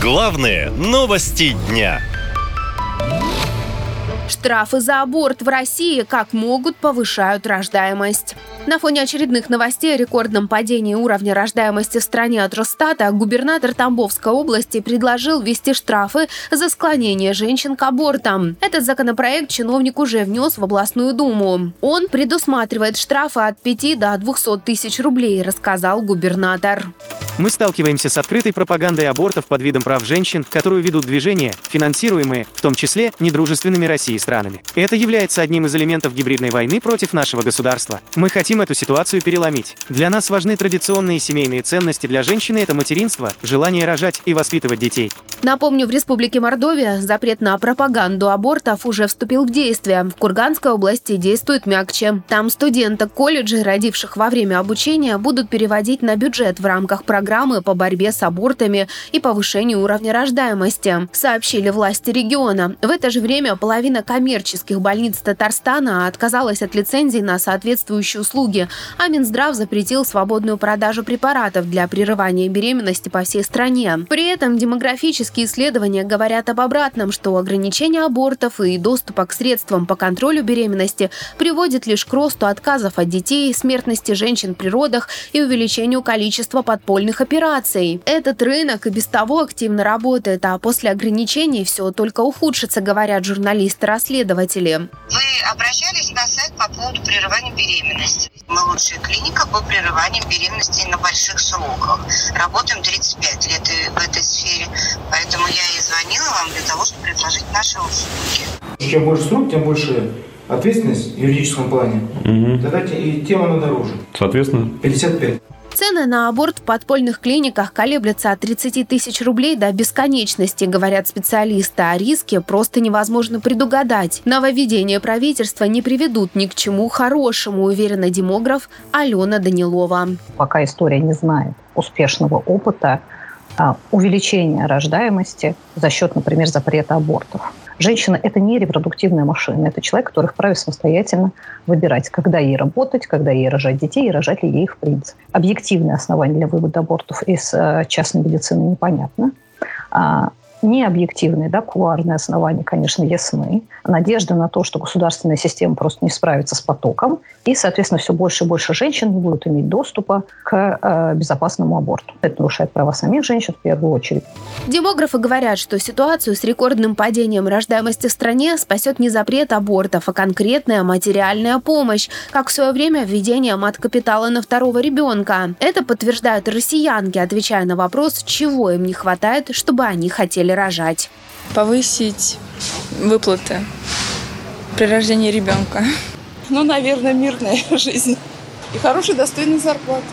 Главные новости дня. Штрафы за аборт в России как могут повышают рождаемость. На фоне очередных новостей о рекордном падении уровня рождаемости в стране от Росстата губернатор Тамбовской области предложил ввести штрафы за склонение женщин к абортам. Этот законопроект чиновник уже внес в областную думу. Он предусматривает штрафы от 5 до 200 тысяч рублей, рассказал губернатор. Мы сталкиваемся с открытой пропагандой абортов под видом прав женщин, которую ведут движения, финансируемые, в том числе, недружественными России странами. Это является одним из элементов гибридной войны против нашего государства. Мы хотим эту ситуацию переломить. Для нас важны традиционные семейные ценности для женщины – это материнство, желание рожать и воспитывать детей. Напомню, в Республике Мордовия запрет на пропаганду абортов уже вступил в действие. В Курганской области действует мягче. Там студенток колледжей, родивших во время обучения, будут переводить на бюджет в рамках программы по борьбе с абортами и повышению уровня рождаемости, сообщили власти региона. В это же время половина коммерческих больниц Татарстана отказалась от лицензий на соответствующие услуги, а Минздрав запретил свободную продажу препаратов для прерывания беременности по всей стране. При этом демографически Клинические исследования говорят об обратном, что ограничение абортов и доступа к средствам по контролю беременности приводит лишь к росту отказов от детей, смертности женщин при родах и увеличению количества подпольных операций. Этот рынок и без того активно работает, а после ограничений все только ухудшится, говорят журналисты-расследователи. Вы обращались на сайт по поводу прерывания беременности. Мы лучшая клиника по прерыванию беременности на больших сроках. Работаем 35 лет в этой сфере, Поэтому я и звонила вам для того, чтобы предложить наши услуги. Чем больше срок, тем больше ответственность в юридическом плане. Угу. Тогда и тем она дороже. Соответственно? 55. Цены на аборт в подпольных клиниках колеблются от 30 тысяч рублей до бесконечности, говорят специалисты, а риски просто невозможно предугадать. Нововведения правительства не приведут ни к чему хорошему, уверена демограф Алена Данилова. Пока история не знает успешного опыта, а, увеличения рождаемости за счет, например, запрета абортов. Женщина – это не репродуктивная машина, это человек, который вправе самостоятельно выбирать, когда ей работать, когда ей рожать детей и рожать ли ей их в принципе. Объективные основания для вывода абортов из э, частной медицины непонятно. А, необъективные, да, кулуарные основания, конечно, ясны. Надежда на то, что государственная система просто не справится с потоком, и, соответственно, все больше и больше женщин будут иметь доступа к э, безопасному аборту. Это нарушает права самих женщин в первую очередь. Демографы говорят, что ситуацию с рекордным падением рождаемости в стране спасет не запрет абортов, а конкретная материальная помощь, как в свое время введение мат-капитала на второго ребенка. Это подтверждают россиянки, отвечая на вопрос, чего им не хватает, чтобы они хотели начали рожать. Повысить выплаты при рождении ребенка. Ну, наверное, мирная жизнь и хорошая достойная зарплата.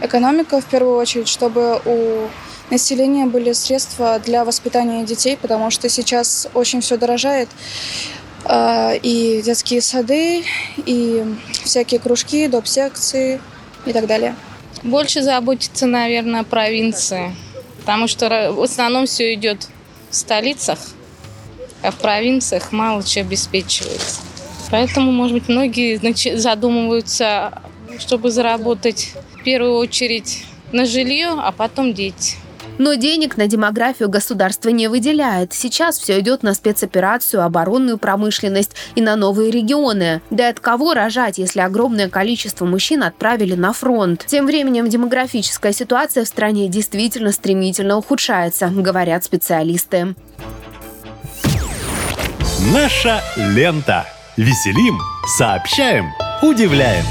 Экономика в первую очередь, чтобы у населения были средства для воспитания детей, потому что сейчас очень все дорожает. А, и детские сады, и всякие кружки, доп. секции и так далее. Больше заботиться, наверное, о провинции потому что в основном все идет в столицах, а в провинциях мало чего обеспечивается. Поэтому, может быть, многие задумываются, чтобы заработать в первую очередь на жилье, а потом дети. Но денег на демографию государство не выделяет. Сейчас все идет на спецоперацию, оборонную промышленность и на новые регионы. Да от кого рожать, если огромное количество мужчин отправили на фронт? Тем временем демографическая ситуация в стране действительно стремительно ухудшается, говорят специалисты. Наша лента. Веселим, сообщаем, удивляем.